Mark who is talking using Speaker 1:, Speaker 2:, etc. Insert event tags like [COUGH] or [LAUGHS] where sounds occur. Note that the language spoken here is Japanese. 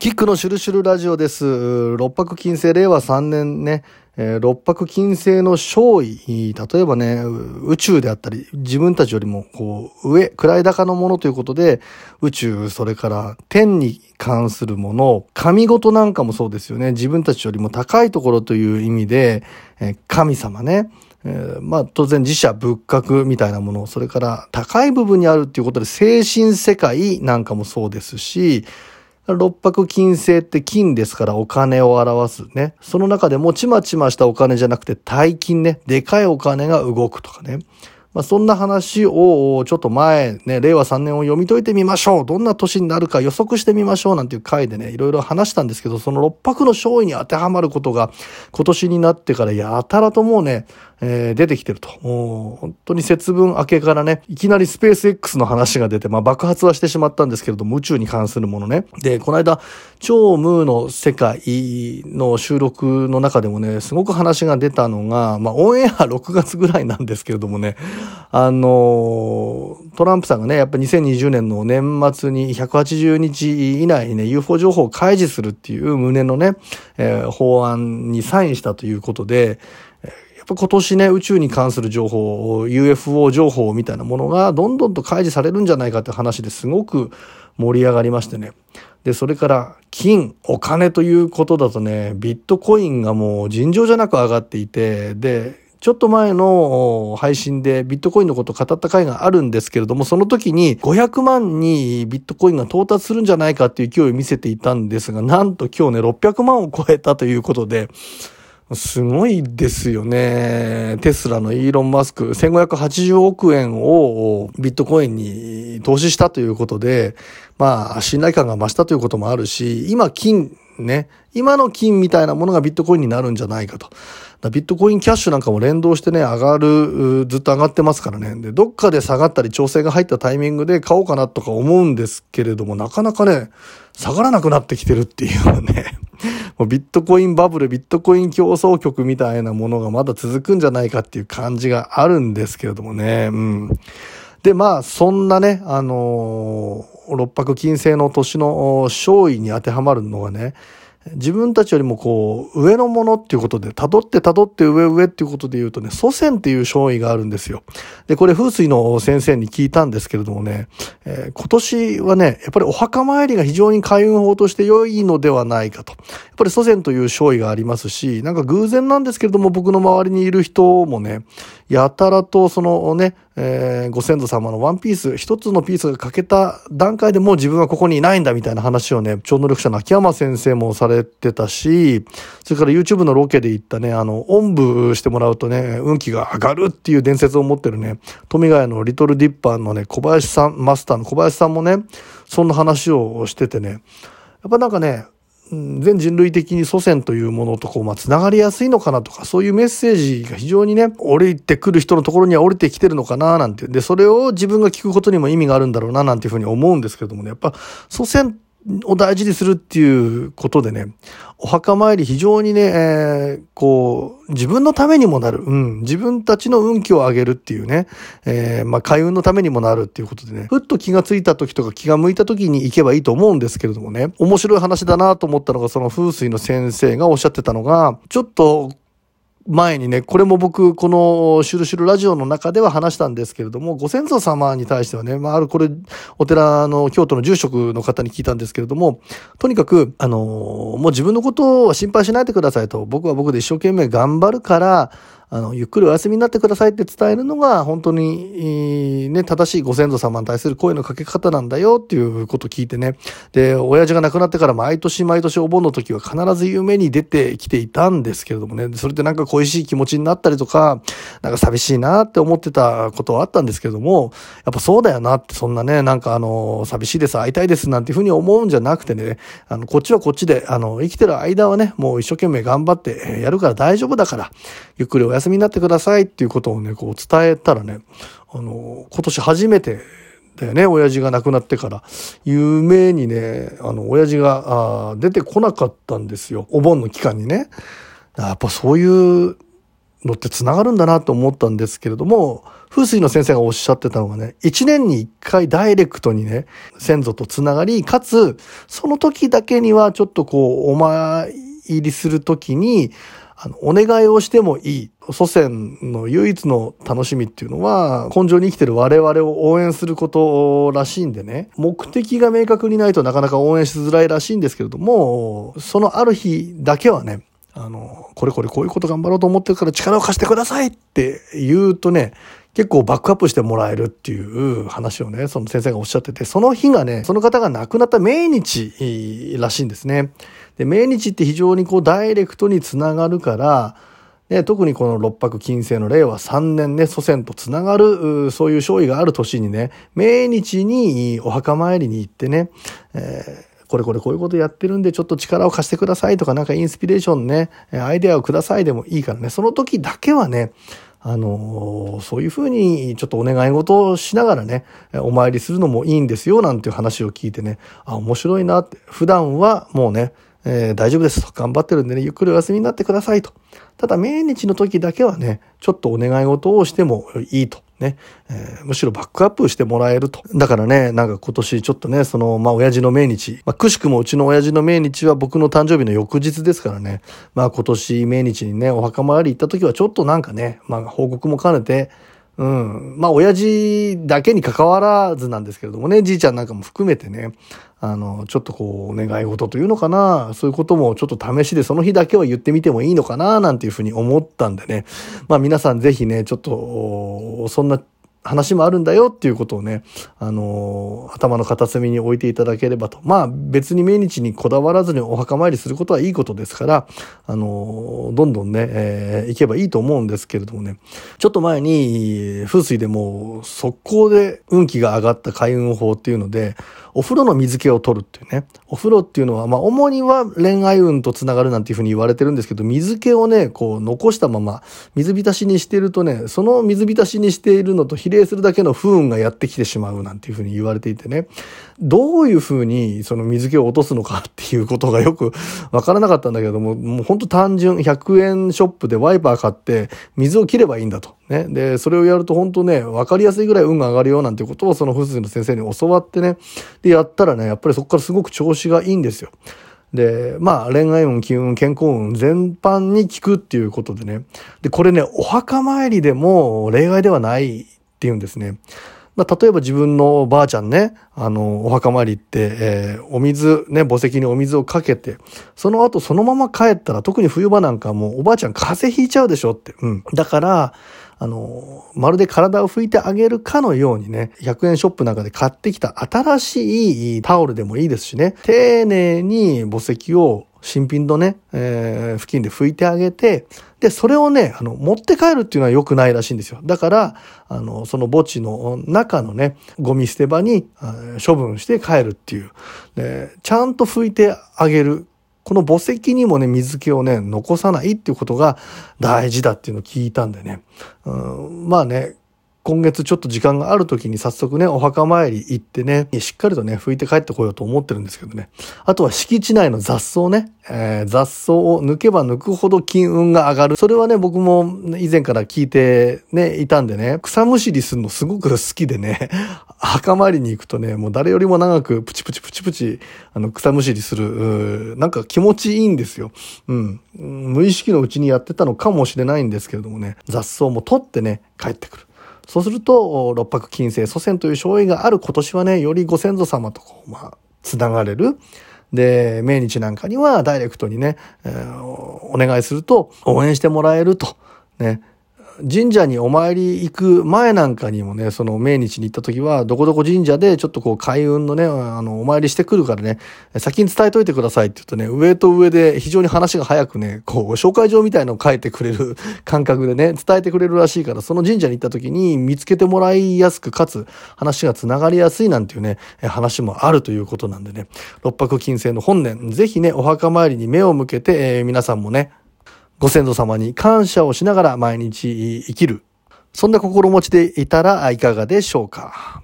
Speaker 1: キックのシュルシュルラジオです。六白金星、令和3年ね、えー、六白金星の勝位、例えばね、宇宙であったり、自分たちよりも、こう、上、位高のものということで、宇宙、それから天に関するもの、神事なんかもそうですよね。自分たちよりも高いところという意味で、えー、神様ね。えー、まあ当然自社仏閣みたいなもの、それから高い部分にあるっていうことで精神世界なんかもそうですし、六白金星って金ですからお金を表すね。その中でもちまちましたお金じゃなくて大金ね。でかいお金が動くとかね。まあ、そんな話をちょっと前ね、令和3年を読み解いてみましょう。どんな年になるか予測してみましょうなんていう回でね、いろいろ話したんですけど、その六白の勝利に当てはまることが今年になってからやたらともうね、えー、出てきてると。もう本当に節分明けからね、いきなりスペース X の話が出て、まあ爆発はしてしまったんですけれども、宇宙に関するものね。で、この間、超ムーの世界の収録の中でもね、すごく話が出たのが、まあオンエア6月ぐらいなんですけれどもね、あの、トランプさんがね、やっぱ2020年の年末に180日以内にね、UFO 情報を開示するっていう旨のね、えー、法案にサインしたということで、やっぱ今年ね、宇宙に関する情報、UFO 情報みたいなものがどんどんと開示されるんじゃないかって話ですごく盛り上がりましてね。で、それから金、お金ということだとね、ビットコインがもう尋常じゃなく上がっていて、で、ちょっと前の配信でビットコインのことを語った回があるんですけれども、その時に500万にビットコインが到達するんじゃないかっていう勢いを見せていたんですが、なんと今日ね、600万を超えたということで、すごいですよね。テスラのイーロン・マスク、1580億円をビットコインに投資したということで、まあ、信頼感が増したということもあるし、今、金、ね、今の金みたいなものがビットコインになるんじゃないかと。ビットコインキャッシュなんかも連動してね、上がる、ずっと上がってますからね。で、どっかで下がったり調整が入ったタイミングで買おうかなとか思うんですけれども、なかなかね、下がらなくなってきてるっていうね。[LAUGHS] もうビットコインバブル、ビットコイン競争局みたいなものがまだ続くんじゃないかっていう感じがあるんですけれどもね。うん。で、まあ、そんなね、あの、六白金星の年の勝位に当てはまるのがね、自分たちよりもこう、上のものっていうことで、辿って辿って上上っていうことで言うとね、祖先っていう勝位があるんですよ。で、これ風水の先生に聞いたんですけれどもね、えー、今年はね、やっぱりお墓参りが非常に開運法として良いのではないかと。やっぱり祖先という勝位がありますし、なんか偶然なんですけれども、僕の周りにいる人もね、やたらとそのね、えー、ご先祖様のワンピース、一つのピースが欠けた段階でもう自分はここにいないんだみたいな話をね、超能力者の秋山先生もされてたし、それから YouTube のロケで行ったね、あの、おんぶしてもらうとね、運気が上がるっていう伝説を持ってるね、富ヶ谷のリトルディッパーのね、小林さん、マスターの小林さんもね、そんな話をしててね、やっぱなんかね、全人類的に祖先というものとこう、まあ、つながりやすいのかなとか、そういうメッセージが非常にね、降りてくる人のところには降りてきてるのかななんて。で、それを自分が聞くことにも意味があるんだろうななんていうふうに思うんですけれどもね、やっぱ祖先を大事にするっていうことでね、お墓参り非常にね、えー、こう、自分のためにもなる。うん。自分たちの運気を上げるっていうね、えー、まあ、開運のためにもなるっていうことでね、ふっと気がついた時とか気が向いた時に行けばいいと思うんですけれどもね、面白い話だなと思ったのが、その風水の先生がおっしゃってたのが、ちょっと前にね、これも僕、このシュルシュルラジオの中では話したんですけれども、ご先祖様に対してはね、まあ、あるこれ、お寺の京都の住職の方に聞いたんですけれども、とにかく、あのもう自分のことは心配しないでくださいと、僕は僕で一生懸命頑張るから、あの、ゆっくりお休みになってくださいって伝えるのが、本当に、ね、正しいご先祖様に対する声のかけ方なんだよっていうことを聞いてね。で、親父が亡くなってから毎年毎年お盆の時は必ず夢に出てきていたんですけれどもね、それでなんか恋しい気持ちになったりとか、なんか寂しいなって思ってたことはあったんですけれども、やっぱそうだよなって、そんなね、なんかあの、寂しいです、会いたいですなんていうふうに思うんじゃなくてね、あの、こっちはこっちで、あの、生きてる間はね、もう一生懸命頑張ってやるから大丈夫だから、ゆっくりお休み休みになってくださいっていうことをね、こう伝えたらね、あの、今年初めてだよね、親父が亡くなってから。夢にね、あの、親父があ出てこなかったんですよ。お盆の期間にね。やっぱそういうのって繋がるんだなと思ったんですけれども、風水の先生がおっしゃってたのがね、一年に一回ダイレクトにね、先祖と繋がり、かつ、その時だけにはちょっとこう、お参りする時に、あの、お願いをしてもいい。祖先の唯一の楽しみっていうのは、根性に生きてる我々を応援することらしいんでね、目的が明確にないとなかなか応援しづらいらしいんですけれども、そのある日だけはね、あの、これこれこういうこと頑張ろうと思ってるから力を貸してくださいって言うとね、結構バックアップしてもらえるっていう話をね、その先生がおっしゃってて、その日がね、その方が亡くなった命日らしいんですね。で、命日って非常にこうダイレクトにつながるから、ね、特にこの六白金星の令和3年ね、祖先とつながる、そういう勝利がある年にね、命日にお墓参りに行ってね、えーこれこれこういうことやってるんでちょっと力を貸してくださいとかなんかインスピレーションね、アイデアをくださいでもいいからね、その時だけはね、あのー、そういうふうにちょっとお願い事をしながらね、お参りするのもいいんですよ、なんていう話を聞いてね、あ、面白いなって、普段はもうね、えー、大丈夫ですと。頑張ってるんでね、ゆっくりお休みになってくださいと。ただ、命日の時だけはね、ちょっとお願い事をしてもいいと。ね、えー、むしろバックアップしてもらえると。だからね、なんか今年ちょっとね、その、まあ、親父の命日。まあ、くしくもうちの親父の命日は僕の誕生日の翌日ですからね。まあ、今年命日にね、お墓参り行った時はちょっとなんかね、まあ、報告も兼ねて、うん。まあ、親父だけに関わらずなんですけれどもね、じいちゃんなんかも含めてね、あの、ちょっとこう、お願い事というのかな、そういうこともちょっと試しでその日だけは言ってみてもいいのかな、なんていうふうに思ったんでね。まあ皆さんぜひね、ちょっと、そんな話もあるんだよっていうことをね、あのー、頭の片隅に置いていただければと。まあ別に命日にこだわらずにお墓参りすることはいいことですから、あのー、どんどんね、えー、行けばいいと思うんですけれどもね、ちょっと前に風水でも速攻で運気が上がった開運法っていうので、お風呂の水気を取るっていうね。お風呂っていうのは、まあ主には恋愛運とつながるなんていうふうに言われてるんですけど、水気をね、こう残したまま水浸しにしてるとね、その水浸しにしているのと比例するだけの不運がやってきてしまうなんていうふうに言われていてね、どういうふうにその水気を落とすのかっていうことがよくわからなかったんだけども、もうほんと単純、100円ショップでワイパー買って水を切ればいいんだと。ね。で、それをやると本当ね、わかりやすいぐらい運が上がるよなんてことをその風水の先生に教わってね、で、やったらね、やっぱりそこからすごく調子がいいんですよ。で、まあ、恋愛運、金運、健康運全般に効くっていうことでね。で、これね、お墓参りでも例外ではないっていうんですね。まあ、例えば自分のばあちゃんね、あの、お墓参り行って、えー、お水、ね、墓石にお水をかけて、その後そのまま帰ったら、特に冬場なんかもうおばあちゃん風邪ひいちゃうでしょって。うん。だから、あの、まるで体を拭いてあげるかのようにね、100円ショップなんかで買ってきた新しいタオルでもいいですしね、丁寧に墓石を新品のね、えー、付近で拭いてあげて、で、それをね、あの、持って帰るっていうのは良くないらしいんですよ。だから、あの、その墓地の中のね、ゴミ捨て場に処分して帰るっていう。で、ちゃんと拭いてあげる。この墓石にもね、水気をね、残さないっていうことが大事だっていうのを聞いたんでね。うん、まあね、今月ちょっと時間がある時に早速ね、お墓参り行ってね、しっかりとね、拭いて帰ってこようと思ってるんですけどね。あとは敷地内の雑草ね、えー、雑草を抜けば抜くほど金運が上がる。それはね、僕も以前から聞いてね、いたんでね、草むしりするのすごく好きでね、[LAUGHS] 墓参りに行くとね、もう誰よりも長くプチプチプチプチ、あの、草むしりする、なんか気持ちいいんですよ。うん。無意識のうちにやってたのかもしれないんですけれどもね、雑草も取ってね、帰ってくる。そうすると、六白金星祖先という勝因がある今年はね、よりご先祖様とこう、まあ、つながれる。で、命日なんかにはダイレクトにね、えー、お願いすると応援してもらえると。ね。神社にお参り行く前なんかにもね、その命日に行った時は、どこどこ神社でちょっとこう開運のね、あの、お参りしてくるからね、先に伝えといてくださいって言うとね、上と上で非常に話が早くね、こう、紹介状みたいのを書いてくれる [LAUGHS] 感覚でね、伝えてくれるらしいから、その神社に行った時に見つけてもらいやすく、かつ話が繋がりやすいなんていうね、話もあるということなんでね、六白金星の本年、ぜひね、お墓参りに目を向けて、えー、皆さんもね、ご先祖様に感謝をしながら毎日生きる。そんな心持ちでいたらいかがでしょうか？